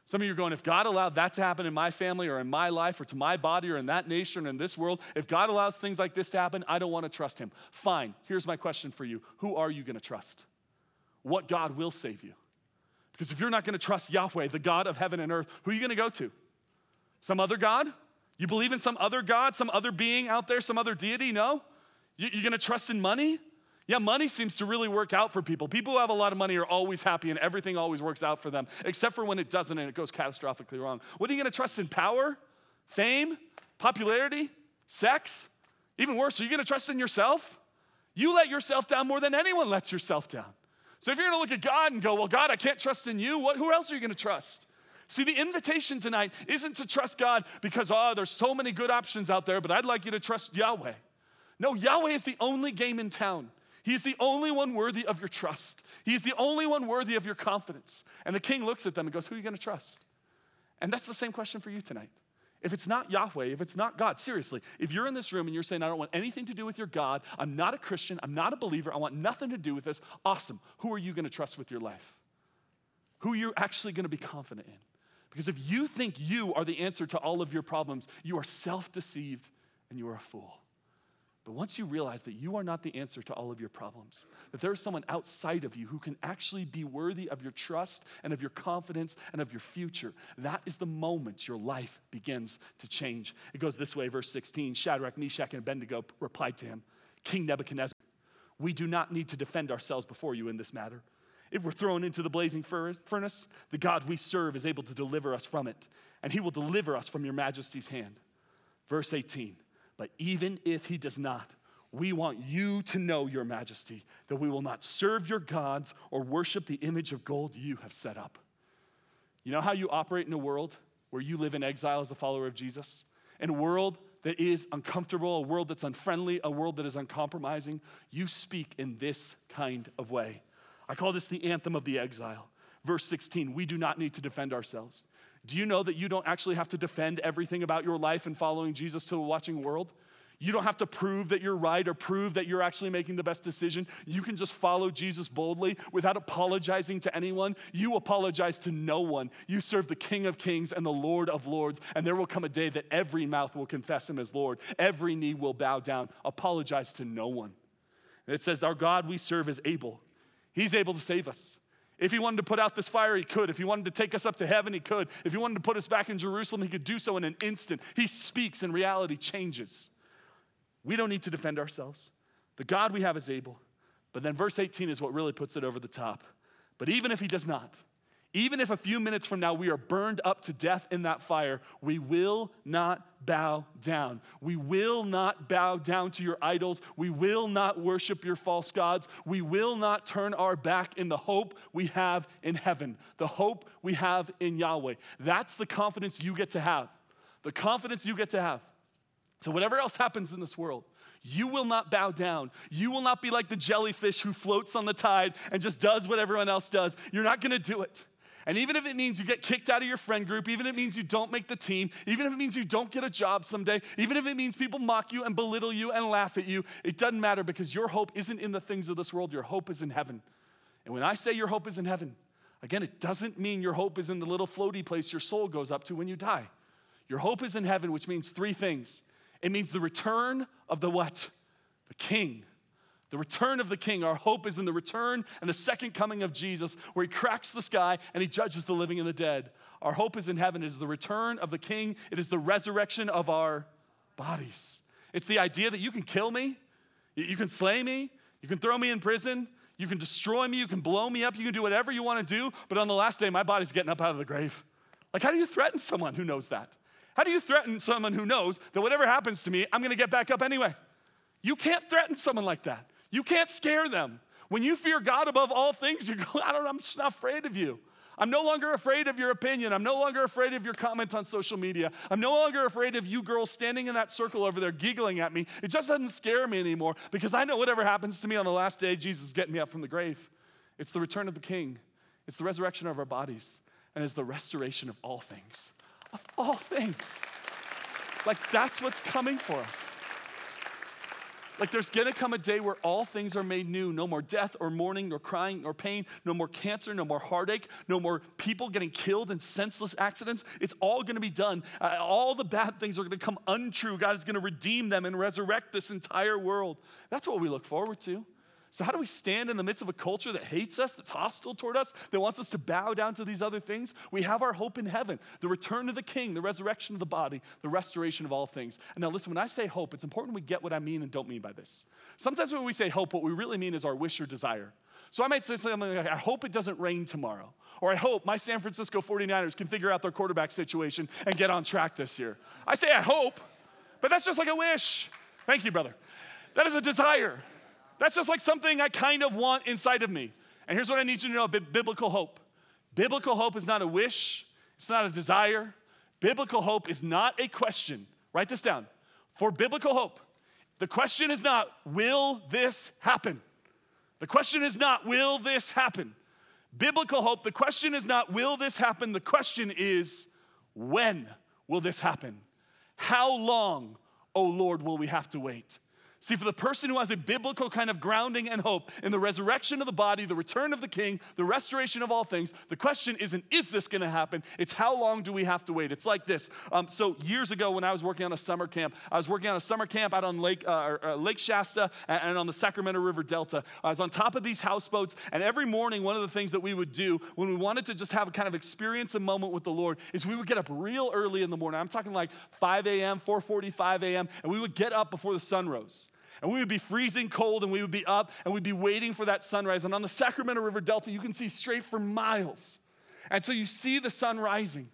Some of you are going, if God allowed that to happen in my family or in my life or to my body or in that nation or in this world, if God allows things like this to happen, I don't want to trust Him. Fine. Here's my question for you Who are you going to trust? What God will save you? Because if you're not going to trust Yahweh, the God of heaven and earth, who are you going to go to? Some other God? You believe in some other God, some other being out there, some other deity? No? You're going to trust in money? Yeah, money seems to really work out for people. People who have a lot of money are always happy and everything always works out for them, except for when it doesn't and it goes catastrophically wrong. What are you going to trust in? Power? Fame? Popularity? Sex? Even worse, are you gonna trust in yourself? You let yourself down more than anyone lets yourself down. So if you're gonna look at God and go, well, God, I can't trust in you, what, who else are you gonna trust? See, the invitation tonight isn't to trust God because, oh, there's so many good options out there, but I'd like you to trust Yahweh. No, Yahweh is the only game in town. He's the only one worthy of your trust. He's the only one worthy of your confidence. And the king looks at them and goes, Who are you going to trust? And that's the same question for you tonight. If it's not Yahweh, if it's not God, seriously, if you're in this room and you're saying, I don't want anything to do with your God, I'm not a Christian, I'm not a believer, I want nothing to do with this, awesome. Who are you going to trust with your life? Who you're actually going to be confident in? Because if you think you are the answer to all of your problems, you are self deceived and you are a fool. But once you realize that you are not the answer to all of your problems, that there is someone outside of you who can actually be worthy of your trust and of your confidence and of your future, that is the moment your life begins to change. It goes this way, verse 16 Shadrach, Meshach, and Abednego replied to him, King Nebuchadnezzar, we do not need to defend ourselves before you in this matter. If we're thrown into the blazing furnace, the God we serve is able to deliver us from it, and he will deliver us from your majesty's hand. Verse 18 But even if he does not, we want you to know, Your Majesty, that we will not serve your gods or worship the image of gold you have set up. You know how you operate in a world where you live in exile as a follower of Jesus? In a world that is uncomfortable, a world that's unfriendly, a world that is uncompromising, you speak in this kind of way. I call this the anthem of the exile. Verse 16, we do not need to defend ourselves. Do you know that you don't actually have to defend everything about your life and following Jesus to a watching world? You don't have to prove that you're right or prove that you're actually making the best decision. You can just follow Jesus boldly without apologizing to anyone. You apologize to no one. You serve the King of Kings and the Lord of Lords, and there will come a day that every mouth will confess him as Lord, every knee will bow down. Apologize to no one. It says, Our God we serve is able He's able to save us. If he wanted to put out this fire, he could. If he wanted to take us up to heaven, he could. If he wanted to put us back in Jerusalem, he could do so in an instant. He speaks and reality changes. We don't need to defend ourselves. The God we have is able. But then verse 18 is what really puts it over the top. But even if he does not, even if a few minutes from now we are burned up to death in that fire, we will not bow down. We will not bow down to your idols. We will not worship your false gods. We will not turn our back in the hope we have in heaven, the hope we have in Yahweh. That's the confidence you get to have. The confidence you get to have. So, whatever else happens in this world, you will not bow down. You will not be like the jellyfish who floats on the tide and just does what everyone else does. You're not gonna do it. And even if it means you get kicked out of your friend group, even if it means you don't make the team, even if it means you don't get a job someday, even if it means people mock you and belittle you and laugh at you, it doesn't matter because your hope isn't in the things of this world, your hope is in heaven. And when I say your hope is in heaven, again, it doesn't mean your hope is in the little floaty place your soul goes up to when you die. Your hope is in heaven, which means three things. It means the return of the what? The king. The return of the king. Our hope is in the return and the second coming of Jesus, where he cracks the sky and he judges the living and the dead. Our hope is in heaven. It is the return of the king, it is the resurrection of our bodies. It's the idea that you can kill me, you can slay me, you can throw me in prison, you can destroy me, you can blow me up, you can do whatever you want to do, but on the last day, my body's getting up out of the grave. Like, how do you threaten someone who knows that? How do you threaten someone who knows that whatever happens to me, I'm gonna get back up anyway? You can't threaten someone like that. You can't scare them. When you fear God above all things, you go, I don't, I'm just not afraid of you. I'm no longer afraid of your opinion. I'm no longer afraid of your comment on social media. I'm no longer afraid of you girls standing in that circle over there giggling at me. It just doesn't scare me anymore because I know whatever happens to me on the last day, Jesus is getting me up from the grave. It's the return of the King, it's the resurrection of our bodies, and it's the restoration of all things. Of all things. Like that's what's coming for us. Like there's gonna come a day where all things are made new. No more death or mourning, nor crying, nor pain, no more cancer, no more heartache, no more people getting killed in senseless accidents. It's all gonna be done. Uh, all the bad things are gonna come untrue. God is gonna redeem them and resurrect this entire world. That's what we look forward to. So, how do we stand in the midst of a culture that hates us, that's hostile toward us, that wants us to bow down to these other things? We have our hope in heaven the return of the King, the resurrection of the body, the restoration of all things. And now, listen, when I say hope, it's important we get what I mean and don't mean by this. Sometimes when we say hope, what we really mean is our wish or desire. So, I might say something like, I hope it doesn't rain tomorrow. Or I hope my San Francisco 49ers can figure out their quarterback situation and get on track this year. I say, I hope, but that's just like a wish. Thank you, brother. That is a desire. That's just like something I kind of want inside of me. And here's what I need you to know biblical hope. Biblical hope is not a wish, it's not a desire. Biblical hope is not a question. Write this down. For biblical hope, the question is not, will this happen? The question is not, will this happen? Biblical hope, the question is not, will this happen? The question is, when will this happen? How long, O oh Lord, will we have to wait? See, for the person who has a biblical kind of grounding and hope in the resurrection of the body, the return of the king, the restoration of all things, the question isn't, is this gonna happen? It's how long do we have to wait? It's like this. Um, so, years ago, when I was working on a summer camp, I was working on a summer camp out on Lake, uh, uh, Lake Shasta and, and on the Sacramento River Delta. I was on top of these houseboats, and every morning, one of the things that we would do when we wanted to just have a kind of experience a moment with the Lord is we would get up real early in the morning. I'm talking like 5 a.m., 4:45 a.m., and we would get up before the sun rose. And we would be freezing cold and we would be up and we'd be waiting for that sunrise. And on the Sacramento River Delta, you can see straight for miles. And so you see the sun rising.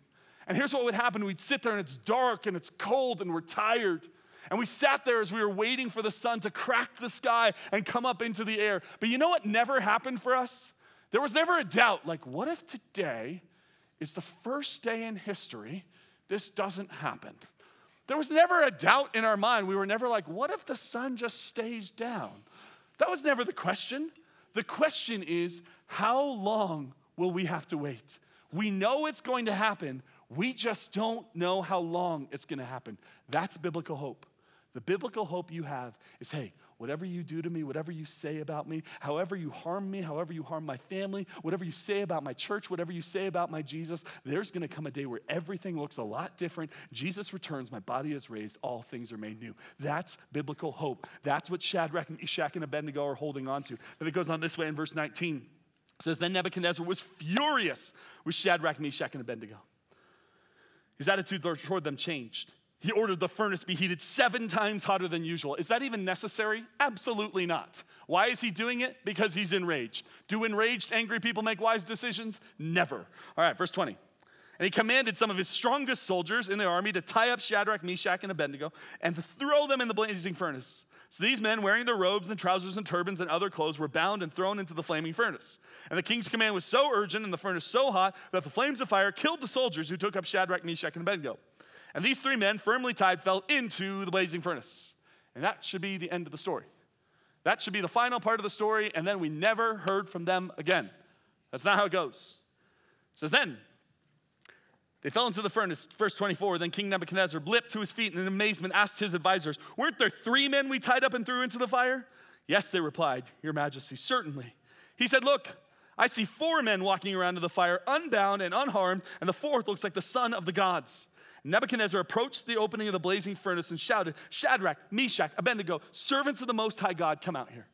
And here's what would happen we'd sit there and it's dark and it's cold and we're tired. And we sat there as we were waiting for the sun to crack the sky and come up into the air. But you know what never happened for us? There was never a doubt like, what if today is the first day in history this doesn't happen? There was never a doubt in our mind. We were never like, what if the sun just stays down? That was never the question. The question is, how long will we have to wait? We know it's going to happen. We just don't know how long it's going to happen. That's biblical hope. The biblical hope you have is hey, whatever you do to me, whatever you say about me, however you harm me, however you harm my family, whatever you say about my church, whatever you say about my Jesus, there's gonna come a day where everything looks a lot different. Jesus returns, my body is raised, all things are made new. That's biblical hope. That's what Shadrach, Meshach, and Abednego are holding on to. Then it goes on this way in verse 19. It says, Then Nebuchadnezzar was furious with Shadrach, Meshach, and Abednego. His attitude toward them changed. He ordered the furnace be heated seven times hotter than usual. Is that even necessary? Absolutely not. Why is he doing it? Because he's enraged. Do enraged, angry people make wise decisions? Never. All right, verse 20. And he commanded some of his strongest soldiers in the army to tie up Shadrach, Meshach, and Abednego and to throw them in the blazing furnace. So these men, wearing their robes and trousers and turbans and other clothes, were bound and thrown into the flaming furnace. And the king's command was so urgent and the furnace so hot that the flames of fire killed the soldiers who took up Shadrach, Meshach, and Abednego. And these three men, firmly tied, fell into the blazing furnace. And that should be the end of the story. That should be the final part of the story, and then we never heard from them again. That's not how it goes. It says, Then they fell into the furnace. Verse 24 Then King Nebuchadnezzar leaped to his feet and in amazement asked his advisors, Weren't there three men we tied up and threw into the fire? Yes, they replied, Your Majesty, certainly. He said, Look, I see four men walking around in the fire, unbound and unharmed, and the fourth looks like the son of the gods. Nebuchadnezzar approached the opening of the blazing furnace and shouted, Shadrach, Meshach, Abednego, servants of the Most High God, come out here.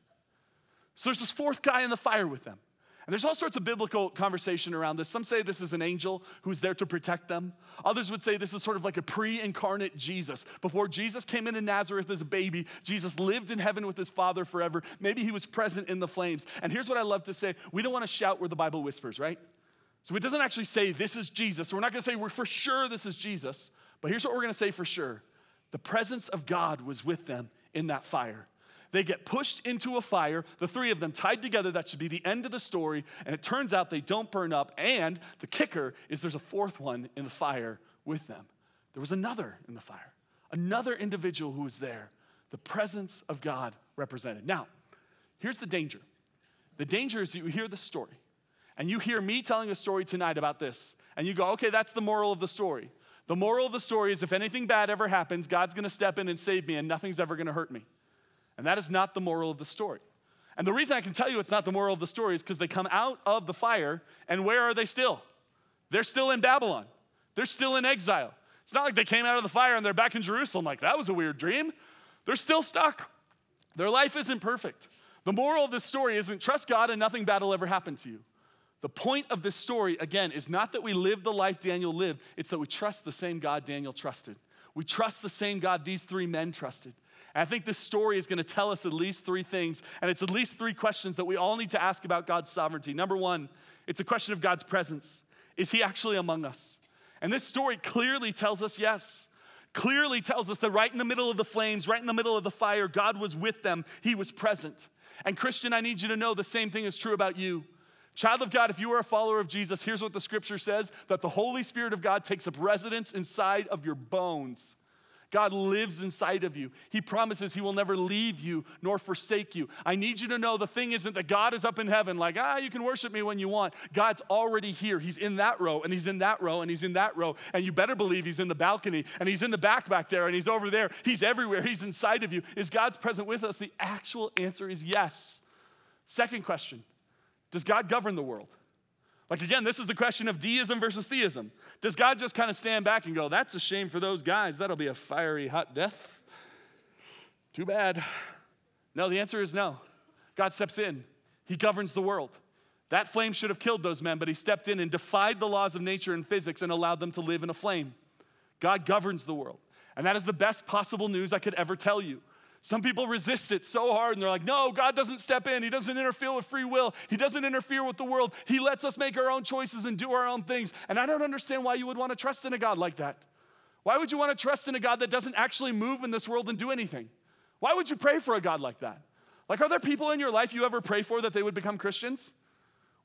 So there's this fourth guy in the fire with them. And there's all sorts of biblical conversation around this. Some say this is an angel who's there to protect them. Others would say this is sort of like a pre incarnate Jesus. Before Jesus came into Nazareth as a baby, Jesus lived in heaven with his Father forever. Maybe he was present in the flames. And here's what I love to say we don't want to shout where the Bible whispers, right? So it doesn't actually say this is Jesus. So we're not going to say we're for sure this is Jesus. But here's what we're going to say for sure the presence of God was with them in that fire. They get pushed into a fire, the three of them tied together. That should be the end of the story. And it turns out they don't burn up. And the kicker is there's a fourth one in the fire with them. There was another in the fire, another individual who was there. The presence of God represented. Now, here's the danger the danger is you hear the story and you hear me telling a story tonight about this, and you go, okay, that's the moral of the story. The moral of the story is if anything bad ever happens, God's gonna step in and save me, and nothing's ever gonna hurt me. And that is not the moral of the story. And the reason I can tell you it's not the moral of the story is because they come out of the fire, and where are they still? They're still in Babylon, they're still in exile. It's not like they came out of the fire and they're back in Jerusalem, like that was a weird dream. They're still stuck. Their life isn't perfect. The moral of this story isn't trust God and nothing bad will ever happen to you. The point of this story, again, is not that we live the life Daniel lived, it's that we trust the same God Daniel trusted. We trust the same God these three men trusted. And I think this story is going to tell us at least three things, and it's at least three questions that we all need to ask about God's sovereignty. Number one, it's a question of God's presence. Is he actually among us? And this story clearly tells us yes. clearly tells us that right in the middle of the flames, right in the middle of the fire, God was with them, He was present. And Christian, I need you to know the same thing is true about you. Child of God, if you are a follower of Jesus, here's what the scripture says that the Holy Spirit of God takes up residence inside of your bones. God lives inside of you. He promises He will never leave you nor forsake you. I need you to know the thing isn't that God is up in heaven, like, ah, you can worship me when you want. God's already here. He's in that row, and He's in that row, and He's in that row. And you better believe He's in the balcony, and He's in the back back there, and He's over there. He's everywhere. He's inside of you. Is God's present with us? The actual answer is yes. Second question Does God govern the world? Like, again, this is the question of deism versus theism. Does God just kind of stand back and go, that's a shame for those guys? That'll be a fiery, hot death? Too bad. No, the answer is no. God steps in, He governs the world. That flame should have killed those men, but He stepped in and defied the laws of nature and physics and allowed them to live in a flame. God governs the world. And that is the best possible news I could ever tell you. Some people resist it so hard and they're like, no, God doesn't step in. He doesn't interfere with free will. He doesn't interfere with the world. He lets us make our own choices and do our own things. And I don't understand why you would want to trust in a God like that. Why would you want to trust in a God that doesn't actually move in this world and do anything? Why would you pray for a God like that? Like, are there people in your life you ever pray for that they would become Christians?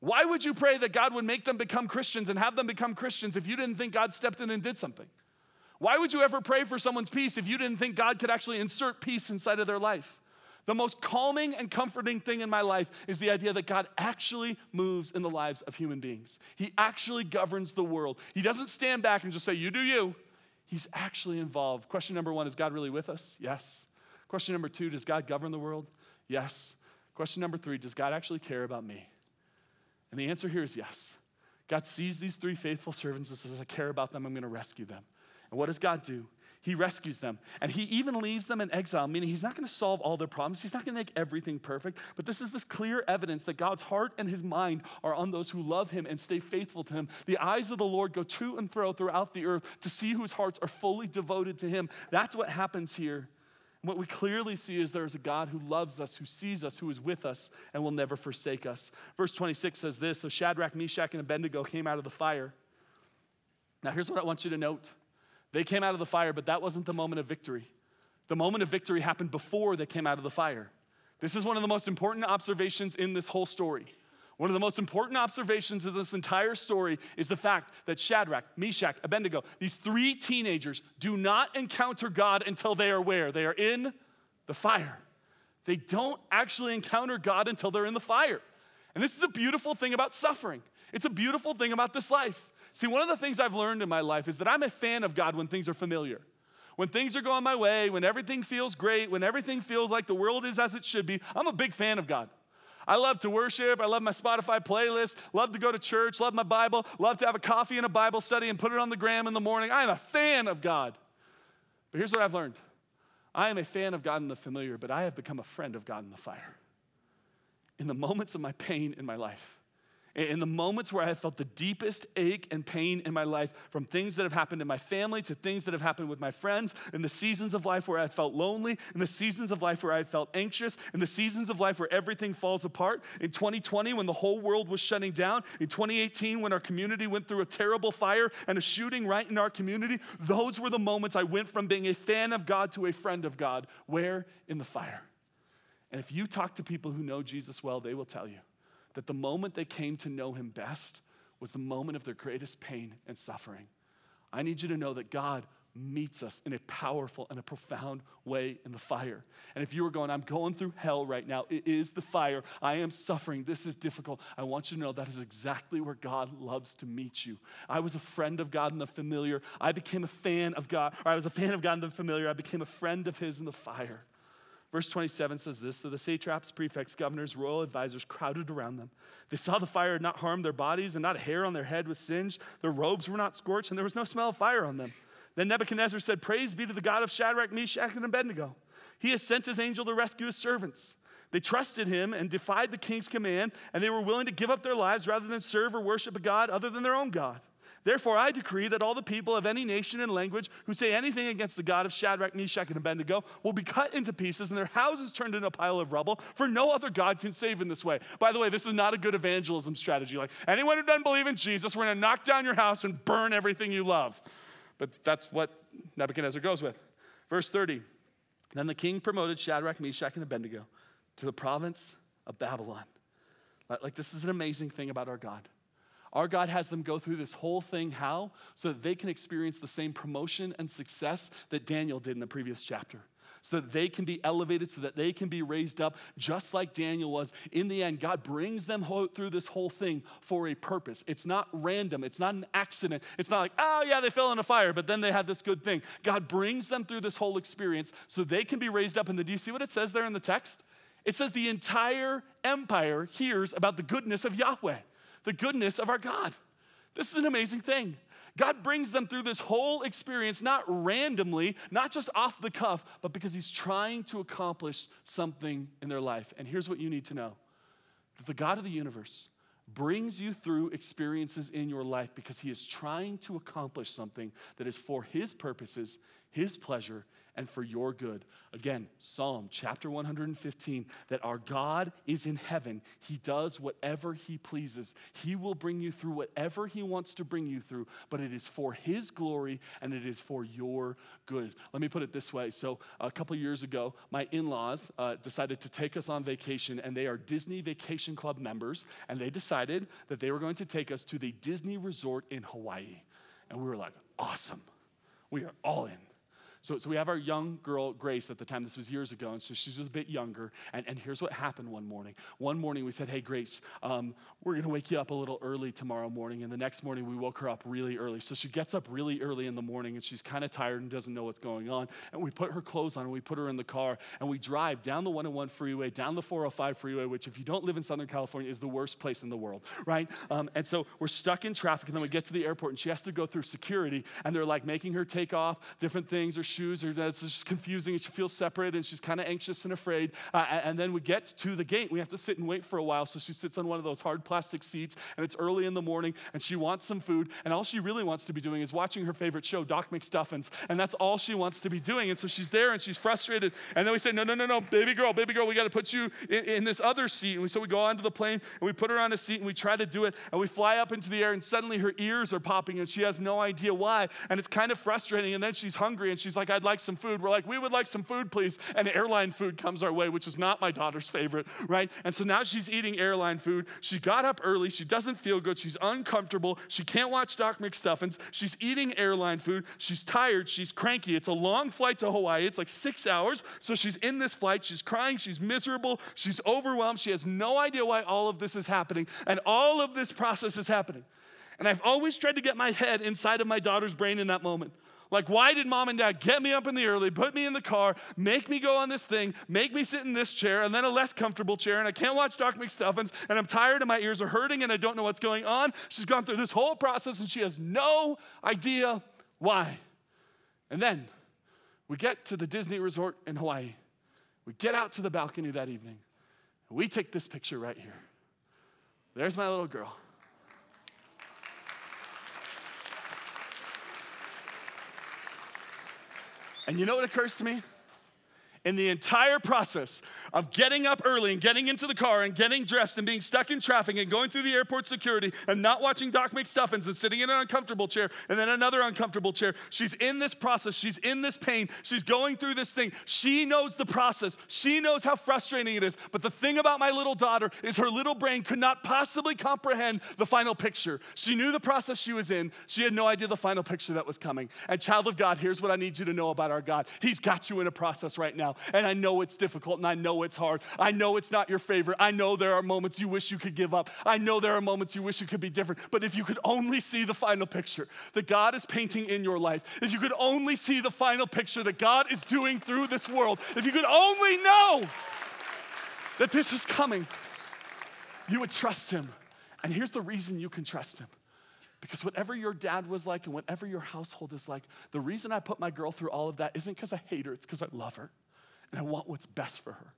Why would you pray that God would make them become Christians and have them become Christians if you didn't think God stepped in and did something? Why would you ever pray for someone's peace if you didn't think God could actually insert peace inside of their life? The most calming and comforting thing in my life is the idea that God actually moves in the lives of human beings. He actually governs the world. He doesn't stand back and just say, You do you. He's actually involved. Question number one Is God really with us? Yes. Question number two Does God govern the world? Yes. Question number three Does God actually care about me? And the answer here is yes. God sees these three faithful servants and says, I care about them, I'm gonna rescue them. And what does God do? He rescues them. And he even leaves them in exile, meaning he's not going to solve all their problems. He's not going to make everything perfect. But this is this clear evidence that God's heart and his mind are on those who love him and stay faithful to him. The eyes of the Lord go to and fro throughout the earth to see whose hearts are fully devoted to him. That's what happens here. And what we clearly see is there is a God who loves us, who sees us, who is with us, and will never forsake us. Verse 26 says this So Shadrach, Meshach, and Abednego came out of the fire. Now, here's what I want you to note they came out of the fire, but that wasn't the moment of victory. The moment of victory happened before they came out of the fire. This is one of the most important observations in this whole story. One of the most important observations in this entire story is the fact that Shadrach, Meshach, Abednego, these three teenagers do not encounter God until they are where? They are in the fire. They don't actually encounter God until they're in the fire. And this is a beautiful thing about suffering. It's a beautiful thing about this life. See, one of the things I've learned in my life is that I'm a fan of God when things are familiar. When things are going my way, when everything feels great, when everything feels like the world is as it should be, I'm a big fan of God. I love to worship. I love my Spotify playlist. Love to go to church. Love my Bible. Love to have a coffee and a Bible study and put it on the gram in the morning. I am a fan of God. But here's what I've learned I am a fan of God in the familiar, but I have become a friend of God in the fire. In the moments of my pain in my life, in the moments where I have felt the deepest ache and pain in my life, from things that have happened in my family to things that have happened with my friends, in the seasons of life where I felt lonely, in the seasons of life where I felt anxious, in the seasons of life where everything falls apart, in 2020 when the whole world was shutting down, in 2018 when our community went through a terrible fire and a shooting right in our community, those were the moments I went from being a fan of God to a friend of God. Where? In the fire. And if you talk to people who know Jesus well, they will tell you that the moment they came to know him best was the moment of their greatest pain and suffering. I need you to know that God meets us in a powerful and a profound way in the fire. And if you were going, I'm going through hell right now, it is the fire. I am suffering. This is difficult. I want you to know that is exactly where God loves to meet you. I was a friend of God in the familiar. I became a fan of God, or I was a fan of God in the familiar. I became a friend of His in the fire. Verse 27 says this So the satraps, prefects, governors, royal advisors crowded around them. They saw the fire had not harmed their bodies, and not a hair on their head was singed. Their robes were not scorched, and there was no smell of fire on them. Then Nebuchadnezzar said, Praise be to the God of Shadrach, Meshach, and Abednego. He has sent his angel to rescue his servants. They trusted him and defied the king's command, and they were willing to give up their lives rather than serve or worship a God other than their own God. Therefore, I decree that all the people of any nation and language who say anything against the God of Shadrach, Meshach, and Abednego will be cut into pieces and their houses turned into a pile of rubble, for no other God can save in this way. By the way, this is not a good evangelism strategy. Like, anyone who doesn't believe in Jesus, we're gonna knock down your house and burn everything you love. But that's what Nebuchadnezzar goes with. Verse 30 Then the king promoted Shadrach, Meshach, and Abednego to the province of Babylon. Like, this is an amazing thing about our God. Our God has them go through this whole thing. How? So that they can experience the same promotion and success that Daniel did in the previous chapter so that they can be elevated, so that they can be raised up, just like Daniel was. In the end, God brings them through this whole thing for a purpose. It's not random, it's not an accident. It's not like, oh, yeah, they fell in a fire, but then they had this good thing. God brings them through this whole experience so they can be raised up. And then, do you see what it says there in the text? It says the entire empire hears about the goodness of Yahweh, the goodness of our God. This is an amazing thing. God brings them through this whole experience, not randomly, not just off the cuff, but because He's trying to accomplish something in their life. And here's what you need to know that the God of the universe brings you through experiences in your life because He is trying to accomplish something that is for His purposes, His pleasure, and for your good. Again, Psalm chapter 115 that our God is in heaven. He does whatever He pleases. He will bring you through whatever He wants to bring you through, but it is for His glory and it is for your good. Let me put it this way. So, a couple years ago, my in laws uh, decided to take us on vacation, and they are Disney Vacation Club members, and they decided that they were going to take us to the Disney Resort in Hawaii. And we were like, awesome. We are all in. So, so we have our young girl, Grace, at the time, this was years ago, and so she was a bit younger. And, and here's what happened one morning. One morning we said, Hey, Grace, um, we're gonna wake you up a little early tomorrow morning. And the next morning we woke her up really early. So she gets up really early in the morning and she's kind of tired and doesn't know what's going on. And we put her clothes on and we put her in the car and we drive down the 101 freeway, down the 405 freeway, which, if you don't live in Southern California, is the worst place in the world, right? Um, and so we're stuck in traffic, and then we get to the airport and she has to go through security, and they're like making her take off different things or shoes, or it's just confusing, and she feels separated, and she's kind of anxious and afraid. Uh, and then we get to the gate, we have to sit and wait for a while. So she sits on one of those hard plastic seats, and it's early in the morning, and she wants some food, and all she really wants to be doing is watching her favorite show, Doc McStuffins, and that's all she wants to be doing. And so she's there, and she's frustrated. And then we say, No, no, no, no, baby girl, baby girl, we got to put you in, in, this other seat. And we, so we go onto the plane, and we put her on a seat, and we try to do it, and we fly up into the air, and suddenly her ears are popping, and she has no idea why. And it's kind of frustrating. And then she's hungry, and she's like, I'd like some food. We're like, we would like some food, please. And airline food comes our way, which is not my daughter's favorite, right? And so now she's eating airline food. She got up early. She doesn't feel good. She's uncomfortable. She can't watch Doc McStuffins. She's eating airline food. She's tired. She's cranky. It's a long flight to Hawaii. It's like six hours. So she's in this flight. She's crying. She's miserable. She's overwhelmed. She has no idea why all of this is happening. And all of this process is happening. And I've always tried to get my head inside of my daughter's brain in that moment. Like, why did mom and dad get me up in the early, put me in the car, make me go on this thing, make me sit in this chair, and then a less comfortable chair, and I can't watch Doc McStuffins, and I'm tired and my ears are hurting and I don't know what's going on? She's gone through this whole process and she has no idea why. And then we get to the Disney resort in Hawaii. We get out to the balcony that evening, and we take this picture right here. There's my little girl. And you know what occurs to me? In the entire process of getting up early and getting into the car and getting dressed and being stuck in traffic and going through the airport security and not watching Doc McStuffins and sitting in an uncomfortable chair and then another uncomfortable chair. She's in this process. She's in this pain. She's going through this thing. She knows the process. She knows how frustrating it is. But the thing about my little daughter is her little brain could not possibly comprehend the final picture. She knew the process she was in. She had no idea the final picture that was coming. And child of God, here's what I need you to know about our God. He's got you in a process right now. And I know it's difficult and I know it's hard. I know it's not your favorite. I know there are moments you wish you could give up. I know there are moments you wish it could be different. But if you could only see the final picture that God is painting in your life, if you could only see the final picture that God is doing through this world, if you could only know that this is coming, you would trust Him. And here's the reason you can trust Him because whatever your dad was like and whatever your household is like, the reason I put my girl through all of that isn't because I hate her, it's because I love her and I want what's best for her.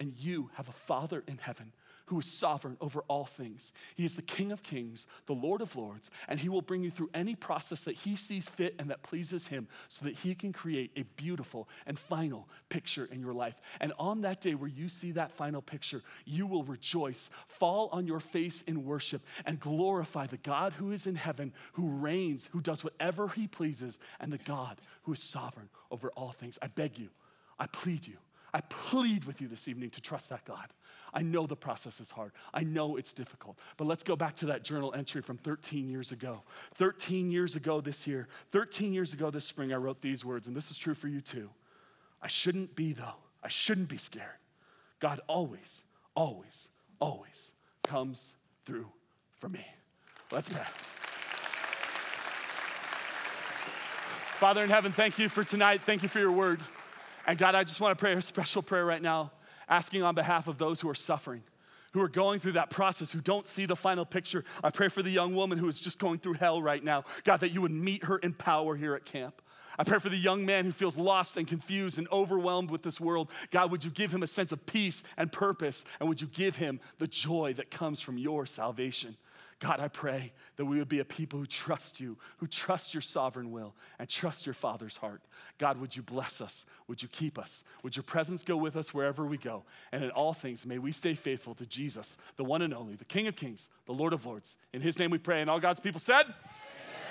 And you have a Father in heaven who is sovereign over all things. He is the King of kings, the Lord of lords, and he will bring you through any process that he sees fit and that pleases him so that he can create a beautiful and final picture in your life. And on that day where you see that final picture, you will rejoice, fall on your face in worship, and glorify the God who is in heaven, who reigns, who does whatever he pleases, and the God who is sovereign over all things. I beg you, I plead you, I plead with you this evening to trust that God. I know the process is hard. I know it's difficult. But let's go back to that journal entry from 13 years ago. 13 years ago this year, 13 years ago this spring, I wrote these words, and this is true for you too. I shouldn't be, though. I shouldn't be scared. God always, always, always comes through for me. Let's pray. Father in heaven, thank you for tonight. Thank you for your word. And God, I just want to pray a special prayer right now, asking on behalf of those who are suffering, who are going through that process, who don't see the final picture. I pray for the young woman who is just going through hell right now. God, that you would meet her in power here at camp. I pray for the young man who feels lost and confused and overwhelmed with this world. God, would you give him a sense of peace and purpose? And would you give him the joy that comes from your salvation? God, I pray that we would be a people who trust you, who trust your sovereign will, and trust your Father's heart. God, would you bless us? Would you keep us? Would your presence go with us wherever we go? And in all things, may we stay faithful to Jesus, the one and only, the King of Kings, the Lord of Lords. In his name we pray. And all God's people said,